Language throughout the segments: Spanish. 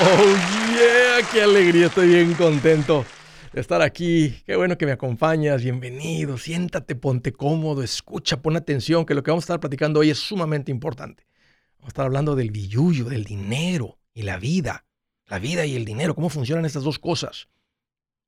Oh, yeah, qué alegría, estoy bien contento de estar aquí. Qué bueno que me acompañas, bienvenido, siéntate, ponte cómodo, escucha, pon atención, que lo que vamos a estar platicando hoy es sumamente importante. Vamos a estar hablando del billuyo, del dinero y la vida. La vida y el dinero, cómo funcionan estas dos cosas.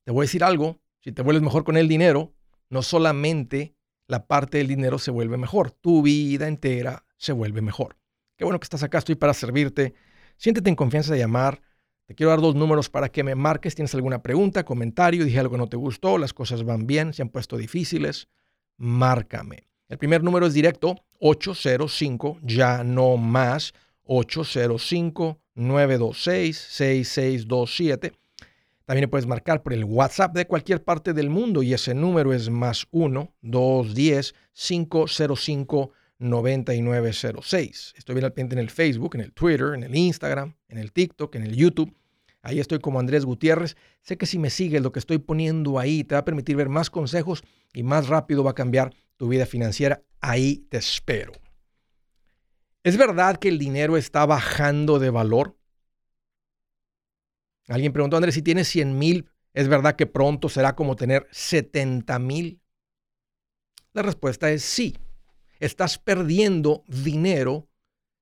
Te voy a decir algo, si te vuelves mejor con el dinero, no solamente la parte del dinero se vuelve mejor, tu vida entera se vuelve mejor. Qué bueno que estás acá, estoy para servirte. Siéntete en confianza de llamar. Te quiero dar dos números para que me marques. ¿Tienes alguna pregunta, comentario? Dije algo que no te gustó, las cosas van bien, se han puesto difíciles. Márcame. El primer número es directo 805, ya no más, 805-926-6627. También puedes marcar por el WhatsApp de cualquier parte del mundo y ese número es más 1-210-505. 9906. Estoy bien al pendiente en el Facebook, en el Twitter, en el Instagram, en el TikTok, en el YouTube. Ahí estoy como Andrés Gutiérrez. Sé que si me sigues, lo que estoy poniendo ahí te va a permitir ver más consejos y más rápido va a cambiar tu vida financiera. Ahí te espero. ¿Es verdad que el dinero está bajando de valor? Alguien preguntó, Andrés, si tienes 100 mil, ¿es verdad que pronto será como tener 70 mil? La respuesta es sí estás perdiendo dinero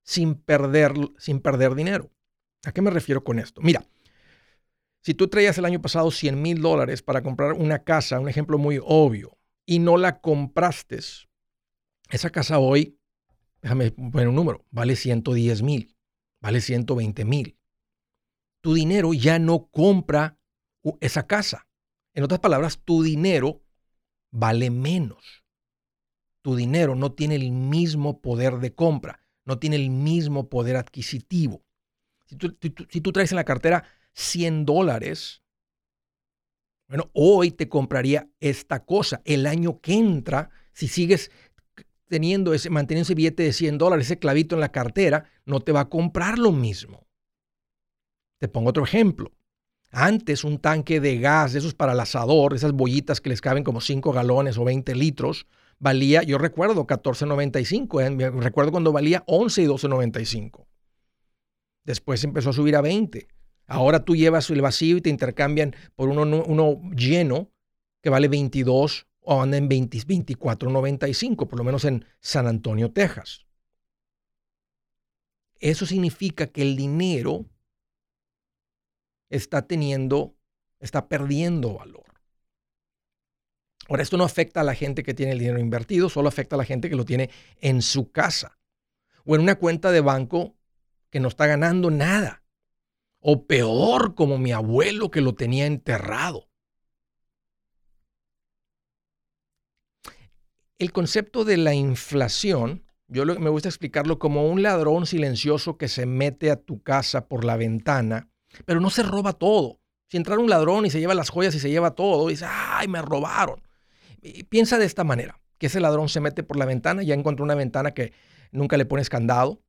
sin perder, sin perder dinero. ¿A qué me refiero con esto? Mira, si tú traías el año pasado 100 mil dólares para comprar una casa, un ejemplo muy obvio, y no la compraste, esa casa hoy, déjame poner un número, vale 110 mil, vale 120 mil. Tu dinero ya no compra esa casa. En otras palabras, tu dinero vale menos tu dinero no tiene el mismo poder de compra, no tiene el mismo poder adquisitivo. Si tú, traes en la cartera 100 dólares, bueno, hoy te compraría esta cosa. El año que entra, si sigues teniendo ese, manteniendo ese billete de 100 dólares, ese clavito en la cartera, no te va a comprar lo mismo. Te pongo otro ejemplo. Antes un tanque de gas, de esos para el asador, esas bollitas que les caben como 5 galones o 20 litros, valía, yo recuerdo 14.95, ¿eh? recuerdo cuando valía 11 y 12.95. Después empezó a subir a 20. Ahora tú llevas el vacío y te intercambian por uno, lleno que vale 22 o anda en 24.95, por lo menos en San Antonio, Texas. Eso significa que el dinero está teniendo, está perdiendo valor. Ahora, esto no afecta a la gente que tiene el dinero invertido, solo afecta a la gente que lo tiene en su casa o en una cuenta de banco que no está ganando nada. O peor, como mi abuelo que lo tenía enterrado. El concepto de la inflación, yo me gusta explicarlo como un ladrón silencioso que se mete a tu casa por la ventana, pero no se roba todo. Si entra un ladrón y se lleva las joyas y se lleva todo, dice, ay, me robaron piensa de esta manera, que ese ladrón se mete por la ventana, ya encontró una ventana que nunca le pones candado,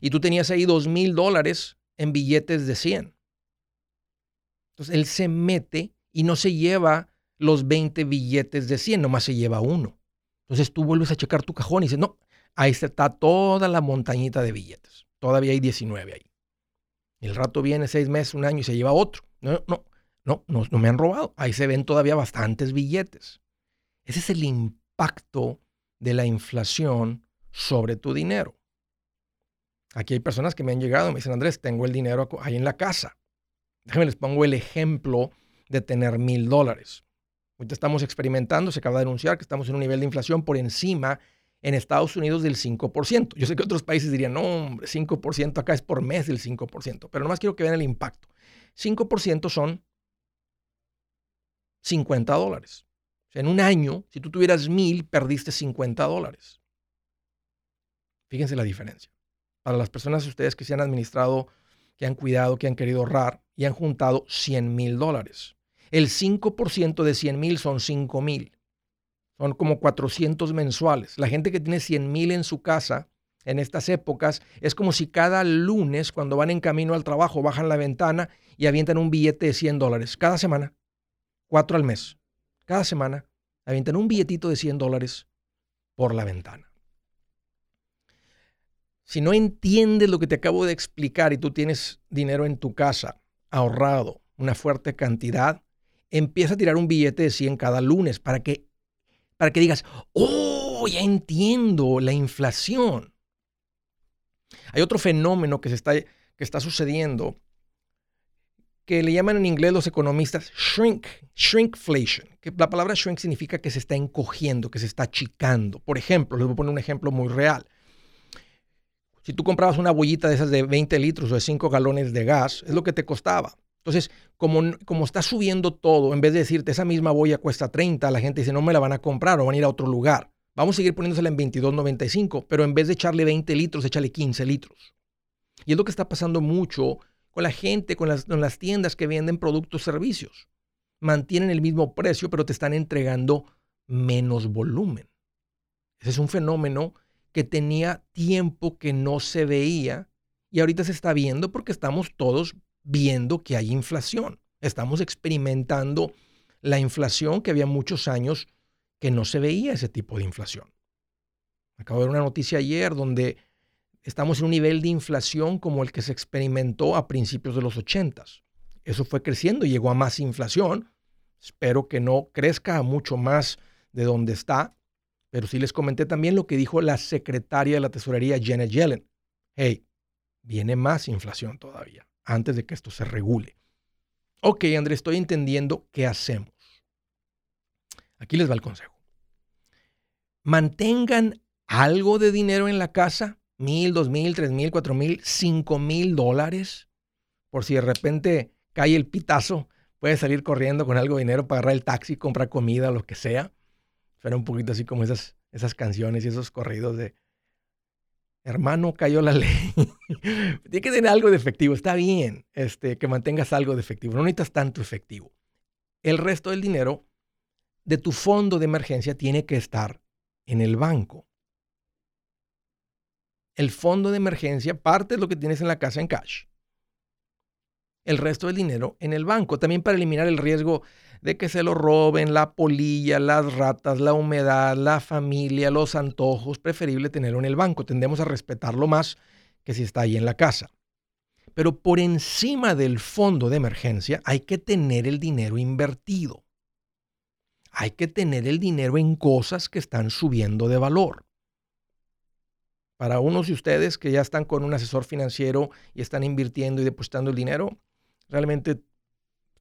y tú tenías ahí dos mil dólares en billetes de 100. Entonces él se mete y no se lleva los 20 billetes de 100, nomás se lleva uno. Entonces tú vuelves a checar tu cajón y dices, no, ahí está toda la montañita de billetes. Todavía hay 19 ahí. El rato viene seis meses, un año y se lleva otro. No, no, no, no, no me han robado. Ahí se ven todavía bastantes billetes. Ese es el impacto de la inflación sobre tu dinero. Aquí hay personas que me han llegado y me dicen, Andrés, tengo el dinero ahí en la casa. Déjenme les pongo el ejemplo de tener mil dólares. Ahorita estamos experimentando, se acaba de anunciar que estamos en un nivel de inflación por encima en Estados Unidos del 5%. Yo sé que otros países dirían, no, hombre, 5% acá es por mes del 5%, pero nomás quiero que vean el impacto. 5% son 50 dólares en un año, si tú tuvieras mil, perdiste 50 dólares. Fíjense la diferencia. Para las personas de ustedes que se han administrado, que han cuidado, que han querido ahorrar y han juntado 100 mil dólares. El 5% de 100 mil son 5 mil. Son como 400 mensuales. La gente que tiene 100 mil en su casa en estas épocas es como si cada lunes, cuando van en camino al trabajo, bajan la ventana y avientan un billete de 100 dólares. Cada semana. Cuatro al mes cada semana avientan un billetito de 100 dólares por la ventana. Si no entiendes lo que te acabo de explicar y tú tienes dinero en tu casa ahorrado, una fuerte cantidad, empieza a tirar un billete de 100 cada lunes para que, para que digas, oh, ya entiendo la inflación. Hay otro fenómeno que, se está, que está sucediendo que le llaman en inglés los economistas shrink, shrinkflation, que la palabra shrink significa que se está encogiendo, que se está achicando. Por ejemplo, les voy a poner un ejemplo muy real. Si tú comprabas una bollita de esas de 20 litros o de 5 galones de gas, es lo que te costaba. Entonces, como, como está subiendo todo, en vez de decirte esa misma boya cuesta 30, la gente dice no me la van a comprar o van a ir a otro lugar. Vamos a seguir poniéndosela en 22.95, pero en vez de echarle 20 litros, échale 15 litros. Y es lo que está pasando mucho con la gente, con las, con las tiendas que venden productos, servicios. Mantienen el mismo precio, pero te están entregando menos volumen. Ese es un fenómeno que tenía tiempo que no se veía y ahorita se está viendo porque estamos todos viendo que hay inflación. Estamos experimentando la inflación que había muchos años que no se veía ese tipo de inflación. Acabo de ver una noticia ayer donde estamos en un nivel de inflación como el que se experimentó a principios de los 80. Eso fue creciendo y llegó a más inflación. Espero que no crezca mucho más de donde está, pero sí les comenté también lo que dijo la secretaria de la Tesorería, Janet Yellen. Hey, viene más inflación todavía, antes de que esto se regule. Ok, Andrés, estoy entendiendo qué hacemos. Aquí les va el consejo. Mantengan algo de dinero en la casa, mil, dos mil, tres mil, cuatro mil, cinco mil dólares, por si de repente cae el pitazo, puedes salir corriendo con algo de dinero para agarrar el taxi, comprar comida, lo que sea. Suena un poquito así como esas, esas canciones y esos corridos de, hermano, cayó la ley. Tiene que tener algo de efectivo. Está bien este, que mantengas algo de efectivo. No necesitas tanto efectivo. El resto del dinero de tu fondo de emergencia tiene que estar en el banco. El fondo de emergencia parte de lo que tienes en la casa en cash el resto del dinero en el banco. También para eliminar el riesgo de que se lo roben, la polilla, las ratas, la humedad, la familia, los antojos. Preferible tenerlo en el banco. Tendemos a respetarlo más que si está ahí en la casa. Pero por encima del fondo de emergencia hay que tener el dinero invertido. Hay que tener el dinero en cosas que están subiendo de valor. Para unos de ustedes que ya están con un asesor financiero y están invirtiendo y depositando el dinero, realmente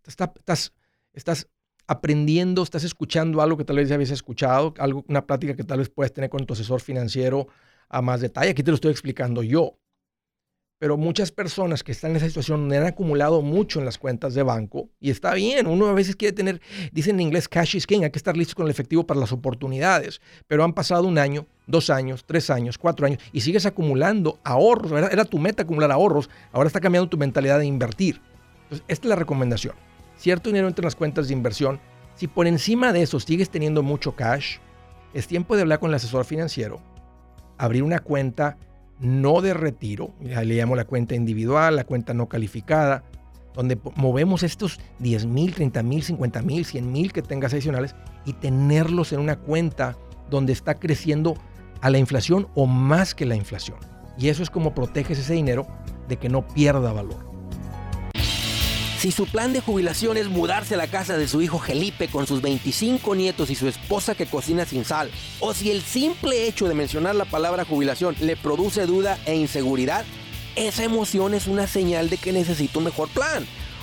estás, aprendiendo, estás escuchando algo que tal vez ya habías escuchado, algo, una plática que tal vez puedes tener con tu asesor financiero a más detalle. Aquí te lo estoy explicando yo. Pero muchas personas que están en esa situación han acumulado mucho en las cuentas de banco y está bien. Uno a veces quiere tener, dicen en inglés, cash is king, hay que estar listo con el efectivo para las oportunidades. Pero han pasado un año, dos años, tres años, cuatro años y sigues acumulando ahorros. era tu meta acumular ahorros, ahora está cambiando tu mentalidad de invertir. Esta es la recomendación. Cierto dinero entre las cuentas de inversión. Si por encima de eso sigues teniendo mucho cash, es tiempo de hablar con el asesor financiero, abrir una cuenta no de retiro, le llamo la cuenta individual, la cuenta no calificada, donde movemos estos 10 mil, 30 mil, 50 mil, 100 mil que tengas adicionales y tenerlos en una cuenta donde está creciendo a la inflación o más que la inflación. Y eso es como proteges ese dinero de que no pierda valor. Si su plan de jubilación es mudarse a la casa de su hijo Felipe con sus 25 nietos y su esposa que cocina sin sal, o si el simple hecho de mencionar la palabra jubilación le produce duda e inseguridad, esa emoción es una señal de que necesita un mejor plan.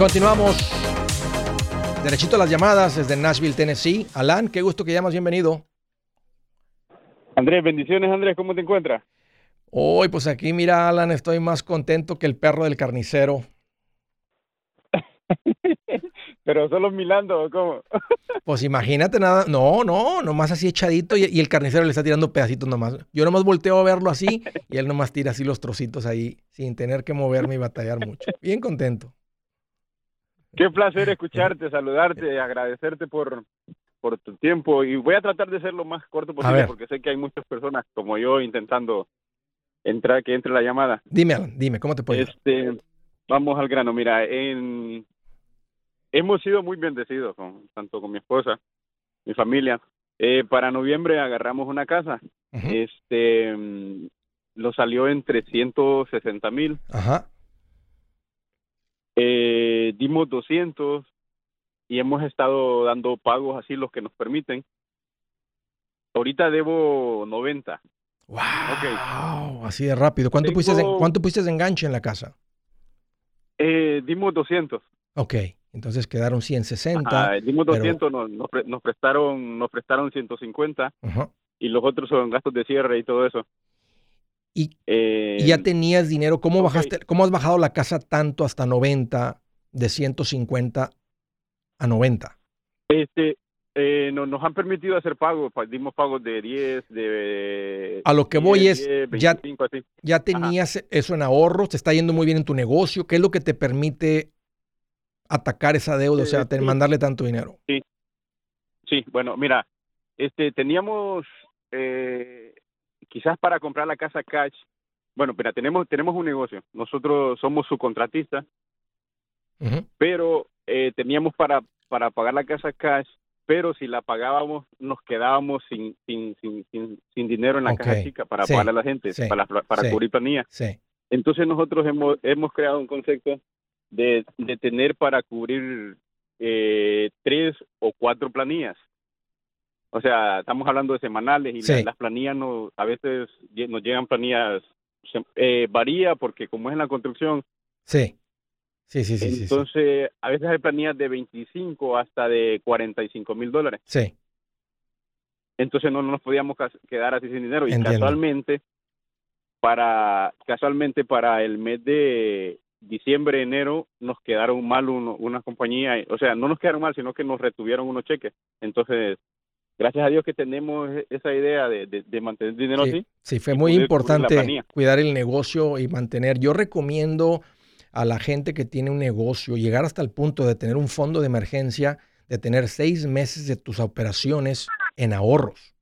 Continuamos. Derechito a las llamadas desde Nashville, Tennessee. Alan, qué gusto que llamas, bienvenido. Andrés, bendiciones, Andrés, ¿cómo te encuentras? Hoy, pues aquí, mira, Alan, estoy más contento que el perro del carnicero. Pero solo milando, ¿cómo? pues imagínate nada, no, no, nomás así echadito y, y, el carnicero le está tirando pedacitos nomás. Yo nomás volteo a verlo así y él nomás tira así los trocitos ahí sin tener que moverme y batallar mucho. Bien contento. Qué placer escucharte, saludarte, agradecerte por, por tu tiempo. Y voy a tratar de ser lo más corto posible porque sé que hay muchas personas como yo intentando entrar, que entre la llamada. Dime, Alan, dime, ¿cómo te puedo este, Vamos al grano, mira, en, hemos sido muy bendecidos, con, tanto con mi esposa, mi familia. Eh, para noviembre agarramos una casa, este, mm, lo salió en 360 mil. Ajá. Eh, dimos 200 y hemos estado dando pagos así los que nos permiten. Ahorita debo 90. Wow, así de rápido. ¿Cuánto, pusiste, ¿Cuánto pusiste de enganche en la casa? Eh, dimos 200. Ok, entonces quedaron 160. dimos 200, nos, nos, prestaron nos prestaron 150 y los otros son gastos de cierre y todo eso. Y, ya eh, tenías dinero. ¿Cómo, bajaste, ¿Cómo has bajado la casa tanto hasta 90, de 150 a 90? Este, eh, nos han permitido hacer pagos, dimos pagos de 10, de... A lo que voy es, ya, ya tenías eso en ahorros, te está yendo muy bien en tu negocio, ¿qué es lo que te permite atacar esa deuda, o sea, eh, mandarle tanto dinero? Sí, sí, bueno, mira, este, teníamos eh, quizás para comprar la casa cash, bueno, pero tenemos, tenemos un negocio, nosotros somos subcontratistas, pero eh, teníamos para, para pagar la casa cash, pero si la pagábamos nos quedábamos sin, sin, sin, sin, dinero en la caja chica para pagar a la gente, para, para cubrir planillas. Entonces nosotros hemos, hemos creado un concepto de, de tener para cubrir eh, tres o cuatro planillas. O sea, estamos hablando de semanales y las planillas no, a veces nos llegan planillas, eh, varía porque como es en la construcción. Sí. Sí, sí, sí. Entonces, a veces hay planillas de 25 hasta de 45 mil dólares. Sí. Entonces no, nos podíamos quedar así sin dinero. Y casualmente, para, casualmente para el mes de diciembre, enero, nos quedaron mal una compañía, o sea, no nos quedaron mal, sino que nos retuvieron unos cheques. Entonces, gracias a Dios que tenemos e-, esa idea de, mantener dinero sí, así. Sí, fue muy importante cuidar el negocio y mantener. Yo recomiendo a la gente que tiene un negocio llegar hasta el punto de tener un fondo de emergencia, de tener seis meses de tus operaciones en ahorros.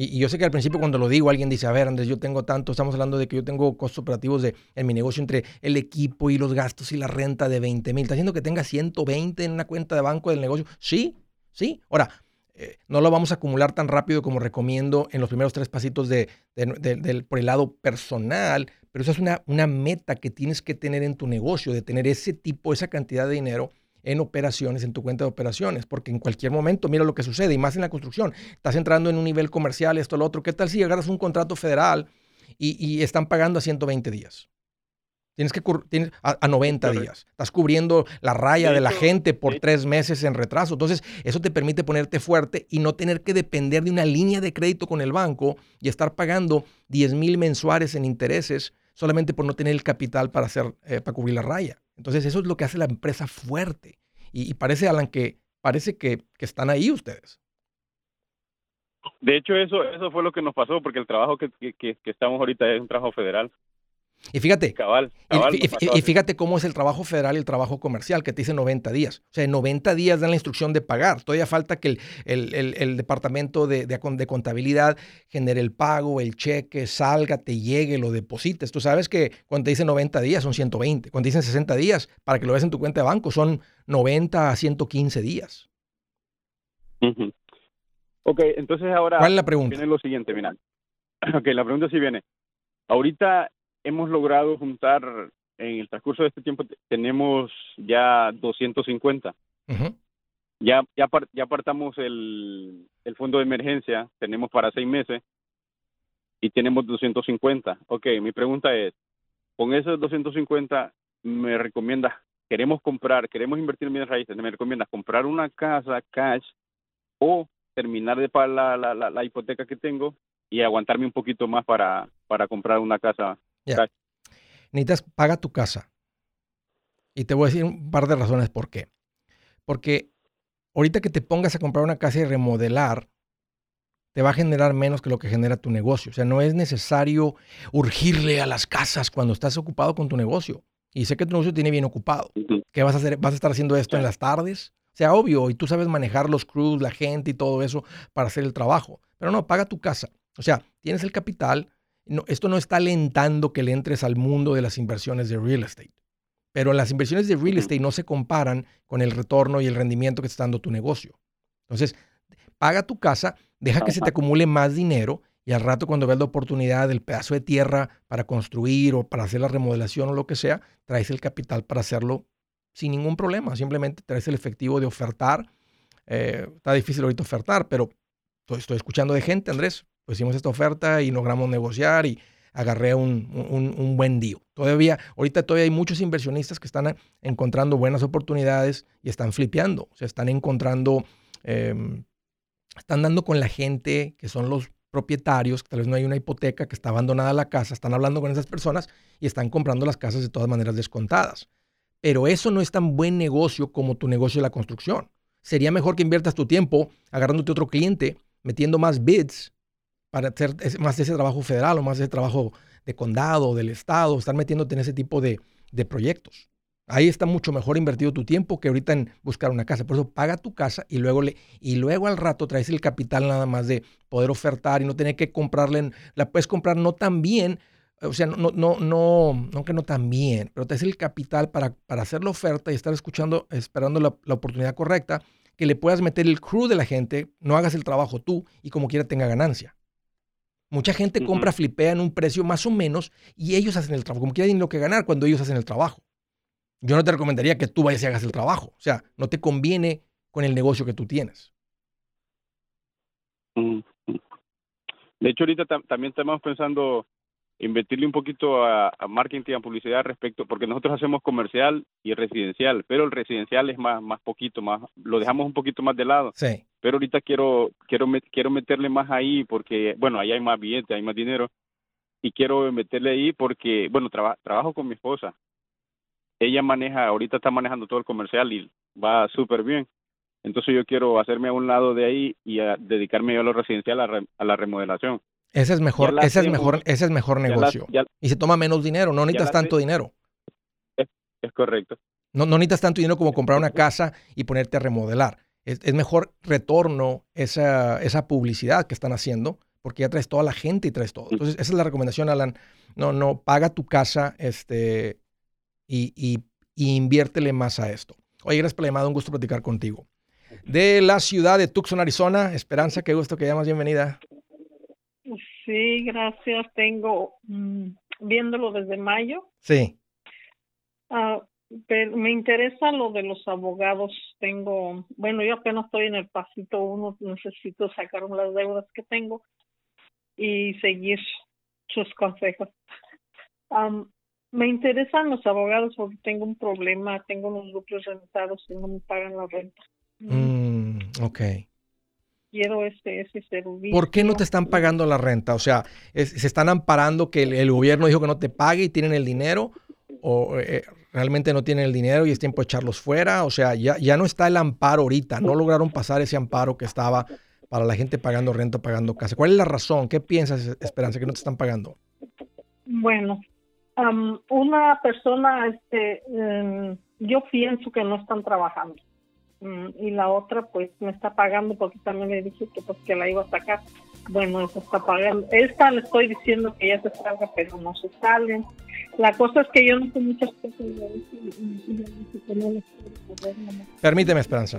Y, yo sé que al principio cuando lo digo, alguien dice, a ver, Andrés, yo tengo tanto, estamos hablando de que yo tengo costos operativos de, en mi negocio entre el equipo y los gastos y la renta de 20 mil. ¿Está haciendo que tenga 120 en una cuenta de banco del negocio? Sí, sí. Ahora, eh, no lo vamos a acumular tan rápido como recomiendo en los primeros tres pasitos de, del, por el lado personal, pero esa es una, una meta que tienes que tener en tu negocio, de tener ese tipo, esa cantidad de dinero en operaciones, en tu cuenta de operaciones, porque en cualquier momento, mira lo que sucede, y más en la construcción, estás entrando en un nivel comercial, esto, lo otro, ¿qué tal si agarras un contrato federal y, están pagando a 120 días? Tienes que tienes a, 90 días. Estás cubriendo la raya de, la gente por tres meses en retraso. Entonces, eso te permite ponerte fuerte y no tener que depender de una línea de crédito con el banco y estar pagando 10 mil mensuales en intereses solamente por no tener el capital para, hacer, eh, para cubrir la raya. Entonces, eso es lo que hace la empresa fuerte. Y, parece, Alan, que parece que, están ahí ustedes. De hecho, eso, eso fue lo que nos pasó, porque el trabajo que, que estamos ahorita es un trabajo federal. Y fíjate, y, fíjate cómo es el trabajo federal y el trabajo comercial, que te dice 90 días. O sea, en 90 días dan la instrucción de pagar. Todavía falta que el, departamento de, de, contabilidad genere el pago, el cheque, salga, te llegue, lo deposites. Tú sabes que cuando te dicen 90 días son 120. Cuando te dicen 60 días, para que lo veas en tu cuenta de banco, son 90 a 115 días. Ok, entonces ahora... ¿Cuál es la pregunta? Viene lo siguiente, mira. Ok, la pregunta sí viene. Ahorita hemos logrado juntar en el transcurso de este tiempo tenemos ya 250. Ya ya ya apartamos el, el fondo de emergencia, tenemos para seis meses y tenemos 250. Ok, mi pregunta es, con esos 250 me recomiendas, queremos comprar, queremos invertir en bienes raíces, me recomiendas comprar una casa cash o terminar de pagar la, la, la, hipoteca que tengo y aguantarme un poquito más para, para comprar una casa Necesitas, paga tu casa. Y te voy a decir un par de razones por qué. Porque ahorita que te pongas a comprar una casa y remodelar, te va a generar menos que lo que genera tu negocio. O sea, no es necesario urgirle a las casas cuando estás ocupado con tu negocio. Y sé que tu negocio tiene bien ocupado. ¿Qué vas a hacer? ¿Vas a estar haciendo esto en las tardes? O sea, obvio, y tú sabes manejar los crews, la gente y todo eso para hacer el trabajo. Pero no, paga tu casa. O sea, tienes el capital, esto no está alentando que le entres al mundo de las inversiones de real estate. Pero las inversiones de real estate no se comparan con el retorno y el rendimiento que está dando tu negocio. Entonces, paga tu casa, deja que se te acumule más dinero y al rato cuando veas la oportunidad del pedazo de tierra para construir o para hacer la remodelación o lo que sea, traes el capital para hacerlo sin ningún problema. Simplemente traes el efectivo de ofertar. Eh, está difícil ahorita ofertar, pero estoy escuchando de gente, Andrés, pues hicimos esta oferta y logramos negociar y agarré un, un, buen día. Todavía, ahorita todavía hay muchos inversionistas que están encontrando buenas oportunidades y están flipeando, o sea, están encontrando, em, están dando con la gente que son los propietarios, que tal vez no hay una hipoteca, que está abandonada la casa, están hablando con esas personas y están comprando las casas de todas maneras descontadas. Pero eso no es tan buen negocio como tu negocio de la construcción. Sería mejor que inviertas tu tiempo agarrándote otro cliente, metiendo más bids para hacer más ese trabajo federal o más ese trabajo de condado, del estado, estar metiéndote en ese tipo de, proyectos. Ahí está mucho mejor invertido tu tiempo que ahorita en buscar una casa. Por eso paga tu casa y luego, le, y luego al rato traes el capital nada más de poder ofertar y no tener que comprarle. La puedes comprar no tan bien, o sea, no, no, no, no que no tan bien, pero traes el capital para, para hacer la oferta y estar escuchando, esperando la, la oportunidad correcta, que le puedas meter el crew de la gente, no hagas el trabajo tú y como quiera tenga ganancia. Mucha gente compra, flipea en un precio más o menos y ellos hacen el trabajo. Como quieren lo que ganar cuando ellos hacen el trabajo. Yo no te recomendaría que tú vayas y hagas el trabajo. O sea, no te conviene con el negocio que tú tienes. De hecho, ahorita también estamos pensando invertirle un poquito a, marketing y a publicidad respecto, porque nosotros hacemos comercial y residencial, pero el residencial es más, más poquito, más, lo dejamos un poquito más de lado. Sí. Pero ahorita quiero, quiero, quiero meterle más ahí porque, bueno, ahí hay más billetes, hay más dinero, y quiero meterle ahí porque, bueno, trabajo con mi esposa. Ella maneja, ahorita está manejando todo el comercial y va súper bien. Entonces yo quiero hacerme a un lado de ahí y dedicarme a lo residencial, a la remodelación. Ese es mejor, ese es mejor, ese es mejor negocio. y se toma menos dinero, no necesitas tanto dinero. Es, correcto. No, no, necesitas tanto dinero como comprar una casa y ponerte a remodelar. Es, es, mejor retorno esa, esa publicidad que están haciendo, porque ya traes toda la gente y traes todo. Entonces, esa es la recomendación, Alan. No, no, paga tu casa este, y, y, y inviértele más a esto. Oye, gracias por la llamada, un gusto platicar contigo. De la ciudad de Tucson, Arizona, Esperanza, qué gusto que llamas, bienvenida. Sí, gracias. Tengo mm, viéndolo desde mayo. Sí. Ah, pero me interesa lo de los abogados. Tengo, bueno, yo apenas estoy en el pasito uno, necesito sacar las deudas que tengo y seguir sus consejos. me interesan los abogados porque tengo un problema, tengo unos grupos rentados y no me pagan la renta. Mm, ok. Quiero ese, ese servicio. ¿Por qué no te están pagando la renta? O sea, ¿se están amparando que el, gobierno dijo que no te pague y tienen el dinero? ¿O eh, realmente no tienen el dinero y es tiempo de echarlos fuera? O sea, ya, ya no está el amparo ahorita. No lograron pasar ese amparo que estaba para la gente pagando renta, pagando casa. ¿Cuál es la razón? ¿Qué piensas, Esperanza, que no te están pagando? Bueno, una persona, este, em, yo pienso que no están trabajando. Mm, y la otra, pues, me está pagando porque también le dije que, pues, que la iba a sacar. Bueno, eso está pagando. Esta le estoy diciendo que ya se salga, pero no se salen. La cosa es que yo no sé muchas cosas. Permíteme, Esperanza.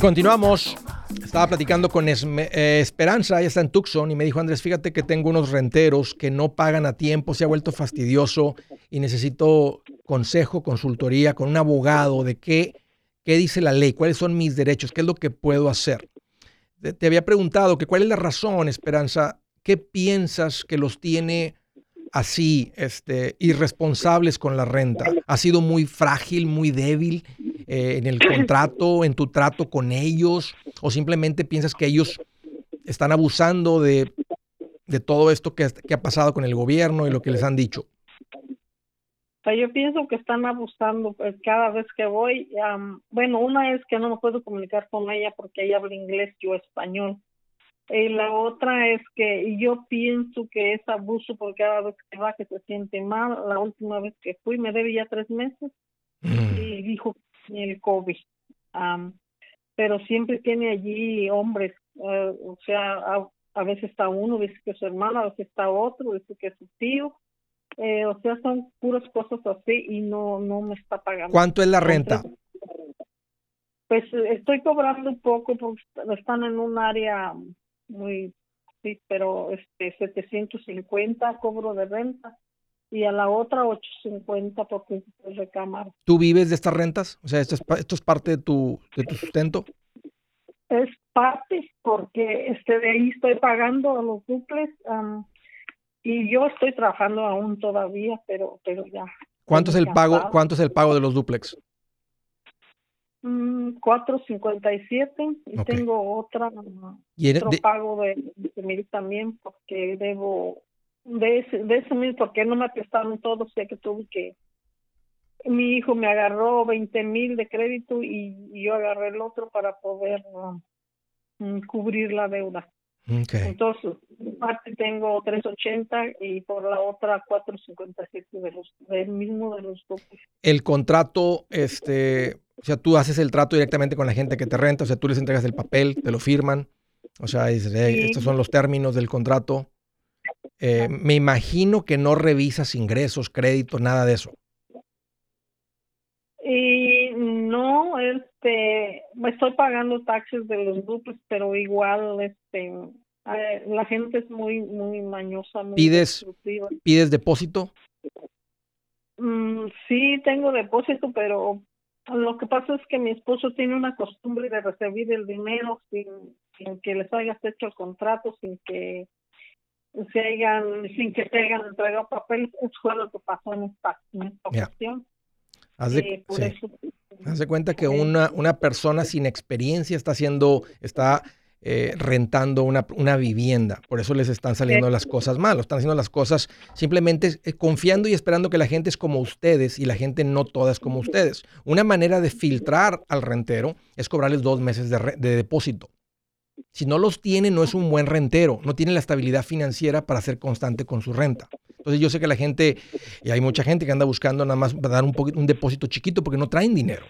Continuamos. Estaba platicando con eh, Esperanza, ella está en Tucson, y me dijo, Andrés, fíjate que tengo unos renteros que no pagan a tiempo, se ha vuelto fastidioso y necesito consejo, consultoría con un abogado de qué, qué dice la ley, cuáles son mis derechos, qué es lo que puedo hacer. Te, había preguntado que cuál es la razón, Esperanza, qué piensas que los tiene así, este, irresponsables con la renta. ¿Ha sido muy frágil, muy débil? Eh, en el contrato, en tu trato con ellos, o simplemente piensas que ellos están abusando de, todo esto que, ha pasado con el gobierno y lo que les han dicho? yo pienso que están abusando pues, cada vez que voy. bueno, una es que no me puedo comunicar con ella porque ella habla inglés, yo español. Y la otra es que yo pienso que es abuso porque cada vez que va que se siente mal. La última vez que fui me debe ya tres meses mm. y dijo el COVID. pero siempre tiene allí hombres, eh, o sea, a, veces está uno, dice que es su hermano, a veces está otro, dice que es su tío. Eh, o sea, son puras cosas así y no, no me está pagando. ¿Cuánto es la renta? pues estoy cobrando un poco porque están en un área muy, sí, pero este 750 cobro de renta y a la otra 8.50 porque es recámara. ¿Tú vives de estas rentas? O sea, esto es, esto es parte de tu, de tu sustento. Es parte porque este de ahí estoy pagando los duples y yo estoy trabajando aún todavía, pero pero ya. ¿Cuánto es el pago? ¿Cuánto es el pago de los duplex? Mm, 4.57 y tengo otra ¿Y otro pago de, de también porque debo de ese, de ese mismo, porque no me prestaron todo, o sea que tuve que, mi hijo me agarró 20 mil de crédito y, yo agarré el otro para poder um, cubrir la deuda. Entonces, parte tengo 380 y por la otra 457 de los, del mismo de los dos. El contrato, este, o sea, tú haces el trato directamente con la gente que te renta, o sea, tú les entregas el papel, te lo firman, o sea, dices, estos son los términos del contrato. Eh, me imagino que no revisas ingresos, créditos, nada de eso. Y no, este, me estoy pagando taxes de los grupos, pero igual, este, eh, la gente es muy, muy mañosa. Muy ¿Pides, ¿Pides depósito? Mm, sí, tengo depósito, pero lo que pasa es que mi esposo tiene una costumbre de recibir el dinero sin, sin que les hayas hecho el contrato, sin que se hayan, sin que te hayan entregado papel. Eso fue lo que pasó en esta, en ocasión. Haz de, Haz de, cuenta que una, una persona sin experiencia está haciendo, está eh, rentando una, una, vivienda. Por eso les están saliendo las cosas mal. Están haciendo las cosas simplemente eh, confiando y esperando que la gente es como ustedes y la gente no toda es como ustedes. Una manera de filtrar al rentero es cobrarles dos meses de, de depósito. Si no los tiene, no es un buen rentero, no tiene la estabilidad financiera para ser constante con su renta. Entonces yo sé que la gente, y hay mucha gente que anda buscando nada más dar un, un depósito chiquito porque no traen dinero.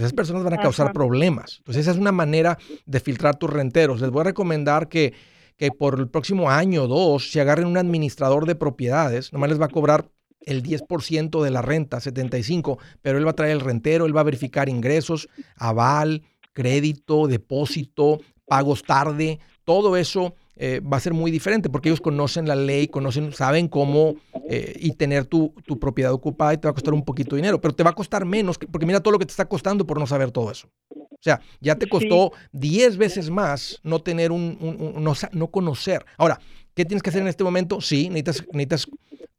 Esas personas van a causar problemas. Entonces esa es una manera de filtrar tus renteros. Les voy a recomendar que, que por el próximo año o dos se agarren un administrador de propiedades, nomás les va a cobrar el 10% de la renta, 75, pero él va a traer el rentero, él va a verificar ingresos, aval, crédito, depósito, pagos tarde, todo eso eh, va a ser muy diferente porque ellos conocen la ley, conocen, saben cómo eh, y tener tu, tu, propiedad ocupada y te va a costar un poquito de dinero, pero te va a costar menos, porque mira todo lo que te está costando por no saber todo eso. O sea, ya te costó 10 veces más no tener un, un, no, no, conocer. Ahora, ¿qué tienes que hacer en este momento? Sí, necesitas, necesitas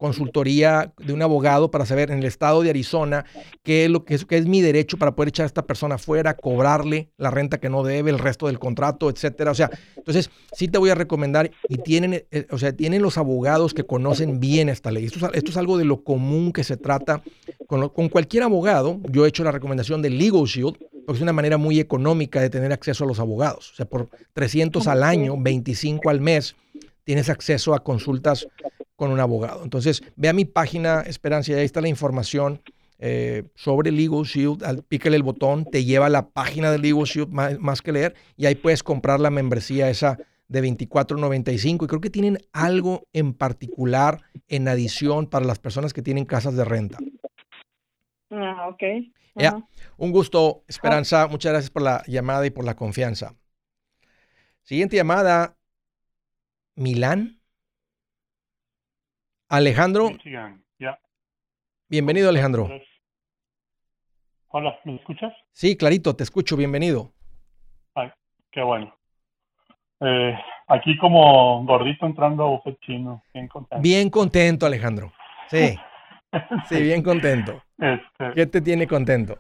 consultoría de un abogado para saber en el estado de Arizona qué es lo que es, qué es mi derecho para poder echar a esta persona afuera, cobrarle la renta que no debe, el resto del contrato, etcétera. O sea, entonces sí te voy a recomendar y tienen, eh, o sea, tienen los abogados que conocen bien esta ley. Esto es, esto es algo de lo común que se trata con, con cualquier abogado. Yo he hecho la recomendación de Legal Shield porque es una manera muy económica de tener acceso a los abogados. O sea, por 300 al año, 25 al mes, tienes acceso a consultas con un abogado. Entonces, ve a mi página, Esperanza, y ahí está la información eh, sobre Legal Shield. Al, pícale el botón, te lleva a la página de Legal Shield más, que leer, y ahí puedes comprar la membresía esa de 24.95 y creo que tienen algo en particular en adición para las personas que tienen casas de renta. Ah, ok. Un gusto, Esperanza. Muchas gracias por la llamada y por la confianza. Siguiente llamada, Milán. Alejandro. Bienvenido, Alejandro. Hola, ¿me escuchas? Sí, clarito, te escucho, bienvenido. Ay, qué bueno. Eh, aquí como gordito entrando a bufet chino, bien contento. Bien contento, Alejandro. Sí, sí, bien contento. Este, ¿Qué te tiene contento?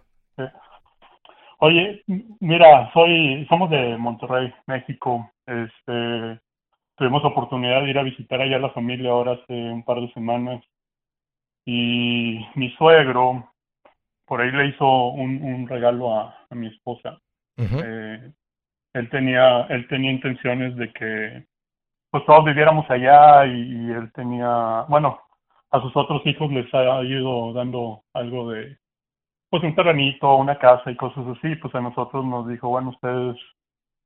Oye, mira, soy, somos de Monterrey, México. Este, tuvimos oportunidad de ir a visitar allá a la familia ahora hace un par de semanas. Y mi suegro por ahí le hizo un, un regalo a, a, mi esposa. eh, él tenía él tenía intenciones de que pues todos viviéramos allá y, y, él tenía bueno a sus otros hijos les ha ido dando algo de pues un terrenito, una casa y cosas así, pues a nosotros nos dijo, bueno, ustedes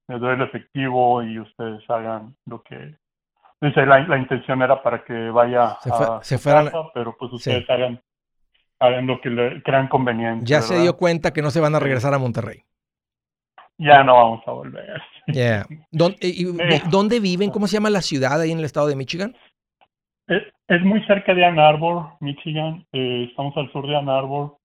les doy el efectivo y ustedes hagan lo que dice la, la intención era para que vaya se, fue, a se fueran, casa, pero pues ustedes sí. hagan hagan lo que le crean conveniente ya ¿verdad? se dio cuenta que no se van a regresar a Monterrey ya no vamos a volver yeah. ¿Dónde, y, eh. ¿Dónde viven? ¿Cómo se llama la ciudad ahí en el estado de Michigan? Es, es muy cerca de Ann Arbor, Michigan. Eh, estamos al sur de Ann Arbor.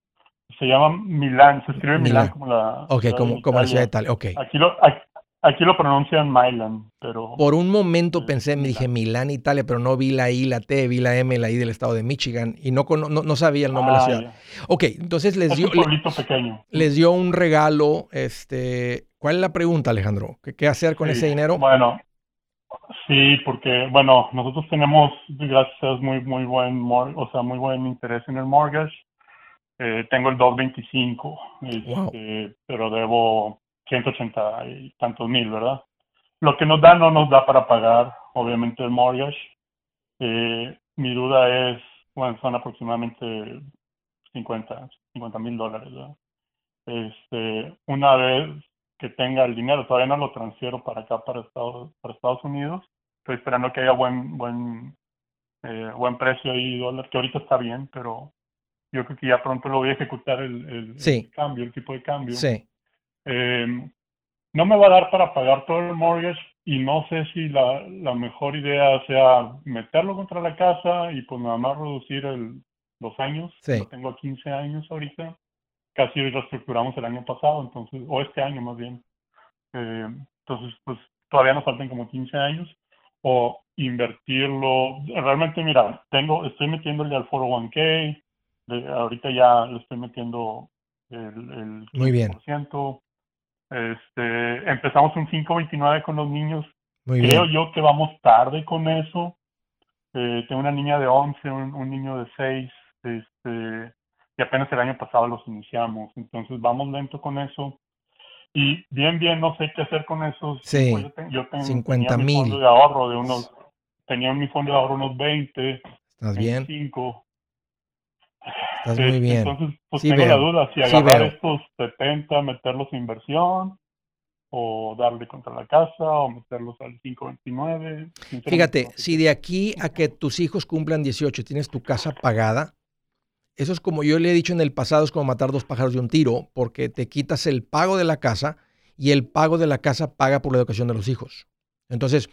Se llama Milán, se escribe Milán, Milán como la. Ok, como, como la ciudad de Italia. Okay. Aquí lo, aquí, Aquí lo pronuncian Milan, pero... Por un momento pensé, me dije Milán, Italia, pero no vi la I, la T, vi la M, la I del estado de Michigan y no, no, no sabía el nombre ah, de la ciudad. Ya. Ok, entonces les es dio... Un pequeño. Les dio un regalo, este... ¿Cuál es la pregunta, Alejandro? ¿Qué, qué hacer con sí, ese dinero? Bueno, sí, porque, bueno, nosotros tenemos, gracias muy, muy buen, o sea, muy buen interés en el mortgage. Eh, tengo el 225, wow. este, pero debo 180 y tantos mil, ¿verdad? Lo que nos da no nos da para pagar, obviamente, el mortgage. Eh, mi duda es, bueno, son aproximadamente 50 mil dólares, ¿verdad? Este, una vez que tenga el dinero, todavía no lo transfiero para acá, para Estados, para Estados Unidos. Estoy esperando que haya buen, buen, eh, buen precio ahí, dólar, que ahorita está bien, pero yo creo que ya pronto lo voy a ejecutar el, el, sí. el cambio, el tipo de cambio. Sí. Eh, no me va a dar para pagar todo el mortgage y no sé si la, la mejor idea sea meterlo contra la casa y pues nada más reducir el, los años. Sí. tengo 15 años ahorita. Casi reestructuramos el año pasado, entonces, o este año más bien. Eh, entonces, pues todavía nos faltan como 15 años. O invertirlo. Realmente, mira, tengo, estoy metiéndole al 401k. De, ahorita ya le estoy metiendo el, el 15%. Muy bien. Este, empezamos un 529 con los niños. Muy Creo bien. yo que vamos tarde con eso. Eh, tengo una niña de 11, un, un niño de 6, este, y apenas el año pasado los iniciamos. Entonces vamos lento con eso. Y bien, bien, no sé qué hacer con esos. Sí, Pues yo, te- yo ten- 50 tenía mi mil. fondo de ahorro de unos, tenía en mi fondo de ahorro unos 20, ¿Estás bien? 25. Estás muy bien. Entonces, pues Sí tengo la duda si sí agarrar veo. estos 70, meterlos en inversión, o darle contra la casa, o meterlos al 529. Sinceramente, Fíjate, si de aquí a que tus hijos cumplan 18 tienes tu casa pagada, eso es como yo le he dicho en el pasado, es como matar dos pájaros de un tiro, porque te quitas el pago de la casa y el pago de la casa paga por la educación de los hijos. Entonces,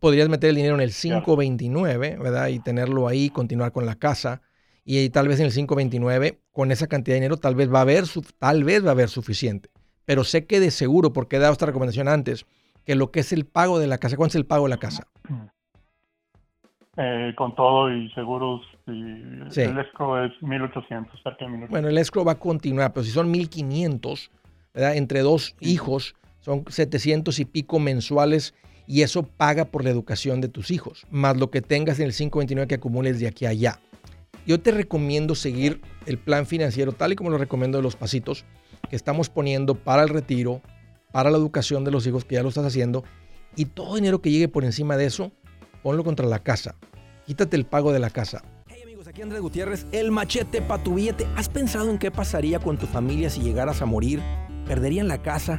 podrías meter el dinero en el 529, ¿verdad? Y tenerlo ahí, continuar con la casa. Y tal vez en el 529, con esa cantidad de dinero, tal vez va a haber, su- tal vez va a haber suficiente. Pero sé que de seguro, porque he dado esta recomendación antes, que lo que es el pago de la casa, ¿cuánto es el pago de la casa? Eh, con todo y seguros, y Sí. el escrow es 1800, cerca de 1800. Bueno, el escrow va a continuar, pero si son 1500, ¿verdad? Entre dos hijos, son 700 y pico mensuales y eso paga por la educación de tus hijos, más lo que tengas en el 529 que acumules de aquí a allá. Yo te recomiendo seguir el plan financiero tal y como lo recomiendo de los pasitos que estamos poniendo para el retiro, para la educación de los hijos que ya lo estás haciendo y todo dinero que llegue por encima de eso, ponlo contra la casa. Quítate el pago de la casa. Hey amigos, aquí Andrés Gutiérrez, el machete para tu billete. ¿Has pensado en qué pasaría con tu familia si llegaras a morir? ¿Perderían la casa?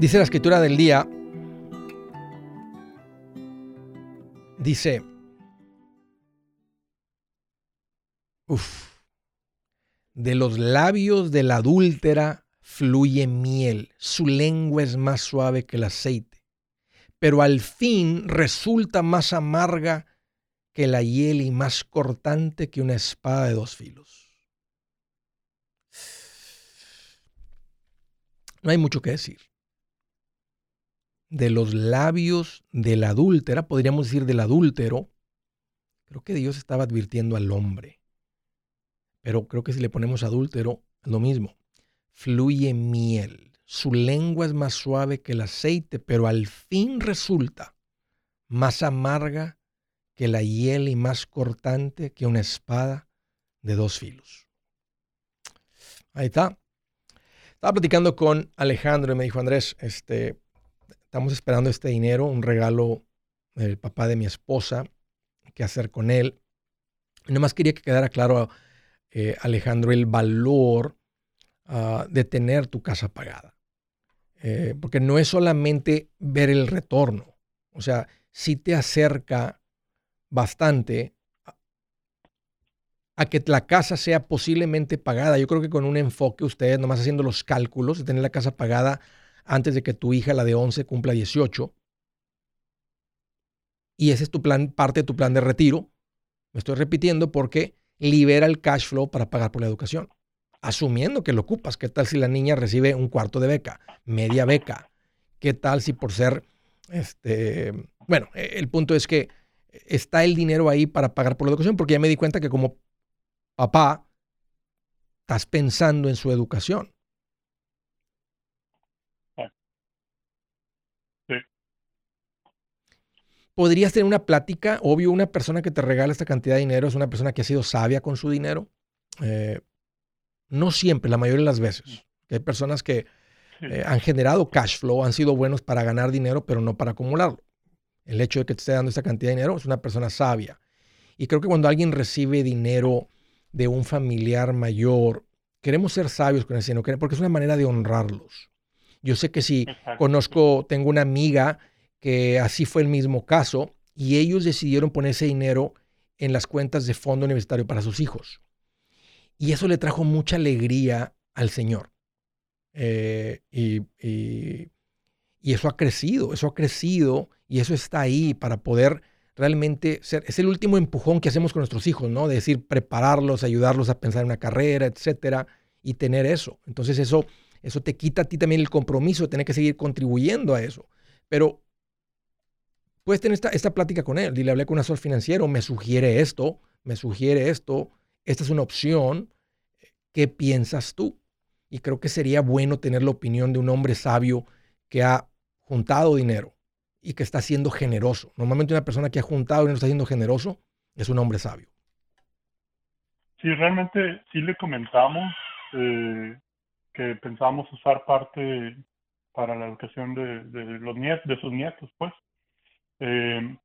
Dice la escritura del día, dice, uff, de los labios de la adúltera fluye miel, su lengua es más suave que el aceite, pero al fin resulta más amarga que la hiel y más cortante que una espada de dos filos. No hay mucho que decir de los labios de la adúltera, podríamos decir del adúltero, creo que Dios estaba advirtiendo al hombre. Pero creo que si le ponemos adúltero, es lo mismo. Fluye miel. Su lengua es más suave que el aceite, pero al fin resulta más amarga que la hiel y más cortante que una espada de dos filos. Ahí está. Estaba platicando con Alejandro y me dijo, Andrés, este, estamos esperando este dinero, un regalo del papá de mi esposa, qué hacer con él. Nomás quería que quedara claro, eh, Alejandro, el valor uh, de tener tu casa pagada. Eh, porque no es solamente ver el retorno, o sea, sí te acerca bastante a, a que la casa sea posiblemente pagada. Yo creo que con un enfoque, ustedes nomás haciendo los cálculos de tener la casa pagada, antes de que tu hija, la de 11, cumpla 18. Y ese es tu plan, parte de tu plan de retiro. Me estoy repitiendo porque libera el cash flow para pagar por la educación. Asumiendo que lo ocupas. ¿Qué tal si la niña recibe un cuarto de beca, media beca? ¿Qué tal si por ser, este, bueno, e, el punto es que está el dinero ahí para pagar por la educación, porque ya me di cuenta que como papá, estás pensando en su educación. Podrías tener una plática, obvio, una persona que te regala esta cantidad de dinero es una persona que ha sido sabia con su dinero. Eh, no siempre, la mayoría de las veces. Hay personas que eh, han generado cash flow, han sido buenos para ganar dinero, pero no para acumularlo. El hecho de que te esté dando esta cantidad de dinero es una persona sabia. Y creo que cuando alguien recibe dinero de un familiar mayor, queremos ser sabios con ese dinero, porque es una manera de honrarlos. Yo sé que si conozco, tengo una amiga que así fue el mismo caso y ellos decidieron poner ese dinero en las cuentas de fondo universitario para sus hijos. Y eso le trajo mucha alegría al Señor. Eh, y, eso ha crecido, eso ha crecido y eso está ahí para poder realmente ser, es el último empujón que hacemos con nuestros hijos, ¿no? De decir, prepararlos, ayudarlos a pensar en una carrera, etcétera, y tener eso. Entonces eso, eso te quita a ti también el compromiso de tener que seguir contribuyendo a eso. Pero puedes tener esta, esta plática con él. Dile, hablé con un asesor financiero, me sugiere esto, me sugiere esto, esta es una opción. ¿Qué piensas tú? Y creo que sería bueno tener la opinión de un hombre sabio que ha juntado dinero y que está siendo generoso. Normalmente una persona que ha juntado y está siendo generoso es un hombre sabio. Sí, realmente sí le comentamos eh, que pensábamos usar parte para la educación de, de sus nietos, pues. Eh,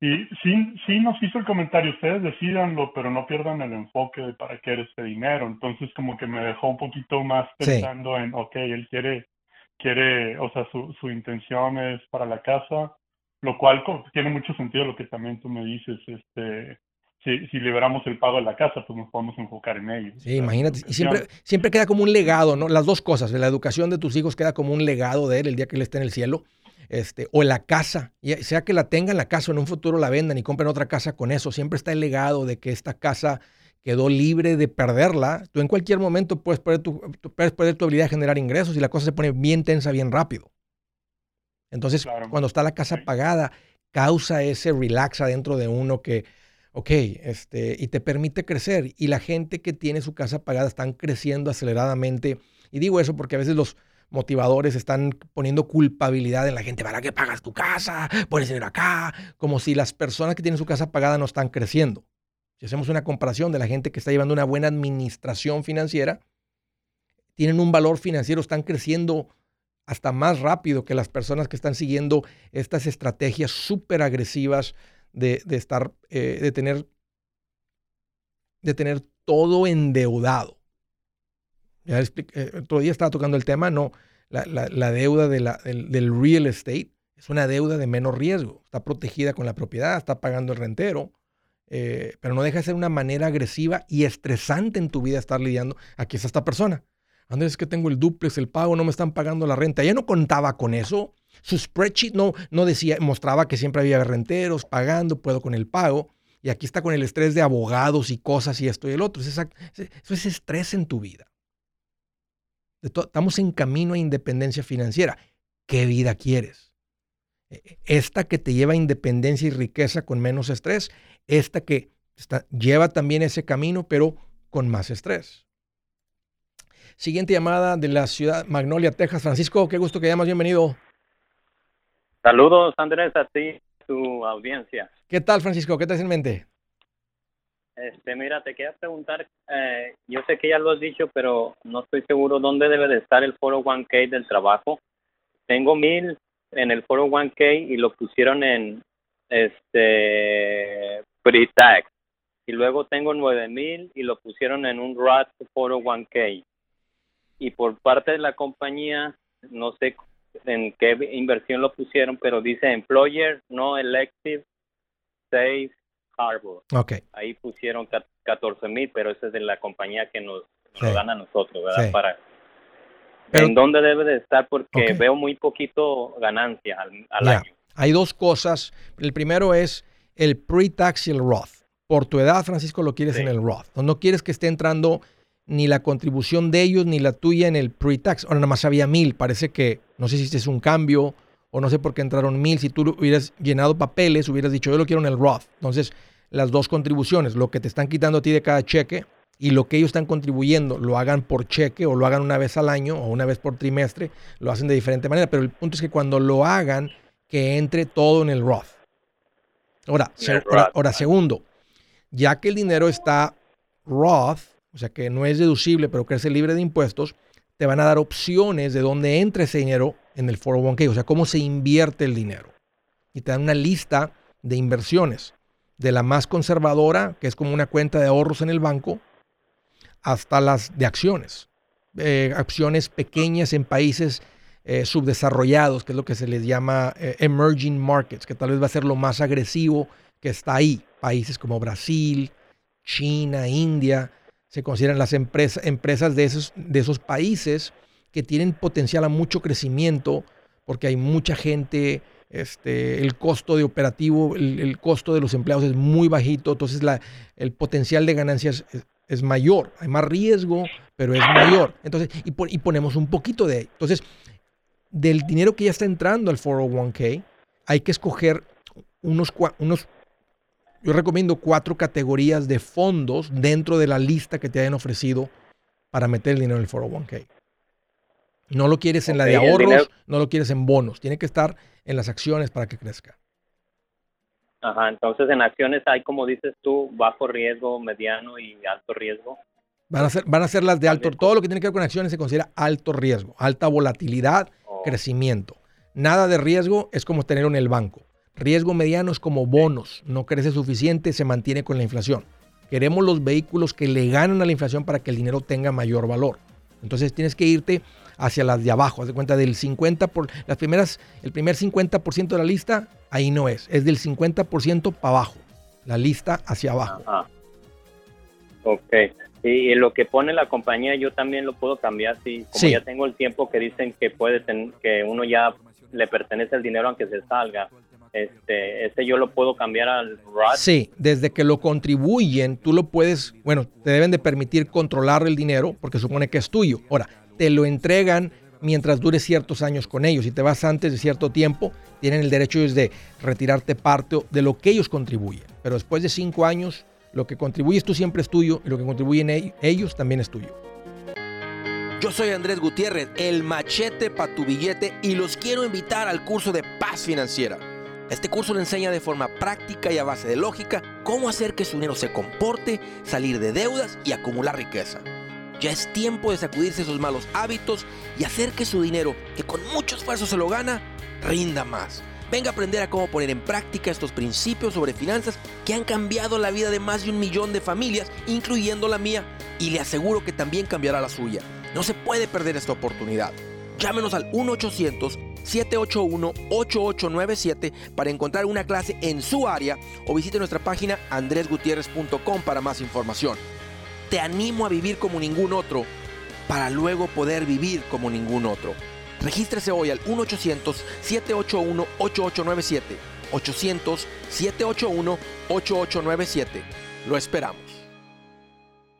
y sí, sí nos hizo el comentario, ustedes decidanlo, pero no pierdan el enfoque de para qué era este dinero. Entonces como que me dejó un poquito más pensando en, ok, él quiere, quiere, o sea, su, su intención es para la casa, lo cual tiene mucho sentido lo que también tú me dices, este, si, si, liberamos el pago de la casa, pues nos podemos enfocar en ello. Sí, imagínate. Y siempre, siempre queda como un legado, ¿no? Las dos cosas. La educación de tus hijos queda como un legado de él el día que él esté en el cielo este, o la casa, sea que la tengan la casa o en un futuro la vendan y compren otra casa con eso, siempre está el legado de que esta casa quedó libre de perderla. Tú en cualquier momento puedes perder tu, puedes perder tu habilidad de generar ingresos y la cosa se pone bien tensa bien rápido. Entonces, cuando está la casa pagada, causa ese relax adentro de uno que, ok, este, y te permite crecer. Y la gente que tiene su casa pagada están creciendo aceleradamente. Y digo eso porque a veces los, motivadores están poniendo culpabilidad en la gente. ¿Para qué pagas tu casa? Puedes ir acá. Como si las personas que tienen su casa pagada no están creciendo. Si hacemos una comparación de la gente que está llevando una buena administración financiera, tienen un valor financiero, están creciendo hasta más rápido que las personas que están siguiendo estas estrategias súper agresivas de, estar, eh, de tener, de tener todo endeudado. Ya expliqué, eh, otro día estaba tocando el tema, no, la, deuda de la, del, real estate es una deuda de menos riesgo, está protegida con la propiedad, está pagando el rentero, eh, pero no deja de ser una manera agresiva y estresante en tu vida estar lidiando. Aquí está esta persona. Andrés, es que tengo el duplex, el pago, no me están pagando la renta. Ella no contaba con eso. Su spreadsheet no, no decía, mostraba que siempre había renteros pagando, puedo con el pago. Y aquí está con el estrés de abogados y cosas y esto y el otro. eso es estrés en tu vida estamos en camino a independencia financiera. ¿Qué vida quieres? E, e, esta que te lleva a independencia y riqueza con menos estrés, esta que lleva también ese camino, pero con más estrés. Siguiente llamada de la ciudad Magnolia, Texas. Francisco, qué gusto que llamas, bienvenido. Saludos, Andrés, a ti, tu audiencia. ¿Qué tal, Francisco? ¿Qué te hace en mente? Este, mira, te quería preguntar, eh, yo sé que ya lo has dicho, pero no estoy seguro dónde debe de estar el 401k del trabajo. Tengo mil en el 401k y lo pusieron en este pre-tax. Y luego tengo nueve mil y lo pusieron en un Roth 401k. Y por parte de la compañía, no sé en qué inversión lo pusieron, pero dice employer, no elective, safe Harbor. Okay. Ahí pusieron 14 mil, pero ese es de la compañía que nos, dan a nosotros, ¿verdad? Para... ¿En dónde debe de estar? Porque veo muy poquito ganancia al, año. Hay dos cosas. El primero es el pre-tax y el Roth. Por tu edad, Francisco, lo quieres en el Roth. No, quieres que esté entrando ni la contribución de ellos ni la tuya en el pre-tax. Ahora nada más había mil. Parece que, no sé si este es un cambio o no sé por qué entraron mil. Si tú hubieras llenado papeles, hubieras dicho, yo lo quiero en el Roth. Entonces, las dos contribuciones, lo que te están quitando a ti de cada cheque y lo que ellos están contribuyendo lo hagan por cheque o lo hagan una vez al año o una vez por trimestre, lo hacen de diferente manera, pero el punto es que cuando lo hagan, que entre todo en el Roth. Ahora, ahora, segundo, ya que el dinero está Roth, o sea que no es deducible, pero crece libre de impuestos, te van a dar opciones de dónde entra ese dinero en el 401k, o sea, cómo se invierte el dinero. Y te dan una lista de inversiones, de la más conservadora, que es como una cuenta de ahorros en el banco, hasta las de acciones. Eh, acciones pequeñas en países eh, subdesarrollados, que es lo que se les llama eh, emerging markets, que tal vez va a ser lo más agresivo que está ahí. Países como Brasil, China, India, se consideran las empresas, empresas de, esos, de esos países que tienen potencial a mucho crecimiento porque hay mucha gente, este, el costo de operativo, el, costo de los empleados es muy bajito, entonces la, el potencial de ganancias es mayor, hay más riesgo, pero es mayor. Entonces, y, y ponemos un poquito de. Entonces, del dinero que ya está entrando al 401k, hay que escoger unos, unos, yo recomiendo cuatro categorías de fondos dentro de la lista que te hayan ofrecido para meter el dinero en el 401k. No lo quieres en la de ahorros, no lo quieres en bonos, tiene que estar en las acciones para que crezca. Ajá, entonces en acciones hay, como dices tú, bajo riesgo, mediano y alto riesgo. Van a ser, van a ser las de alto, todo lo que tiene que ver con acciones se considera alto riesgo, alta volatilidad, oh. crecimiento. Nada de riesgo es como tener en el banco. Riesgo mediano es como bonos, no crece suficiente, se mantiene con la inflación. Queremos los vehículos que le ganan a la inflación para que el dinero tenga mayor valor. Entonces tienes que irte hacia las de abajo. Haz de cuenta del 50 por las primeras, el primer 50% de la lista, ahí no es. Es del 50% para abajo. La lista hacia abajo. Ok. Y, lo que pone la compañía yo también lo puedo cambiar. Si, como ya tengo el tiempo que dicen que puede que uno ya le pertenece el dinero aunque se salga. Este, este yo lo puedo cambiar al Roth. Sí, desde que lo contribuyen, tú lo puedes, bueno, te deben de permitir controlar el dinero porque supone que es tuyo. Ahora, te lo entregan mientras dure ciertos años con ellos. Si te vas antes de cierto tiempo, tienen el derecho de retirarte parte de lo que ellos contribuyen. Pero después de cinco años, lo que contribuyes tú siempre es tuyo y lo que contribuyen ellos también es tuyo. Yo soy Andrés Gutiérrez, el machete para tu billete y los quiero invitar al curso de paz financiera. Este curso le enseña de forma práctica y a base de lógica cómo hacer que su dinero se comporte, salir de deudas y acumular riqueza. Ya es tiempo de sacudirse esos malos hábitos y hacer que su dinero, que con mucho esfuerzo se lo gana, rinda más. Venga a aprender a cómo poner en práctica estos principios sobre finanzas que han cambiado la vida de más de un millón de familias, incluyendo la mía, y le aseguro que también cambiará la suya. No se puede perder esta oportunidad. Llámenos al 1-800-781-8897 para encontrar una clase en su área o visite nuestra página andresgutierrez.com para más información te animo a vivir como ningún otro para luego poder vivir como ningún otro. Regístrese hoy al 1-800-781-8897. 800-781-8897. Lo esperamos.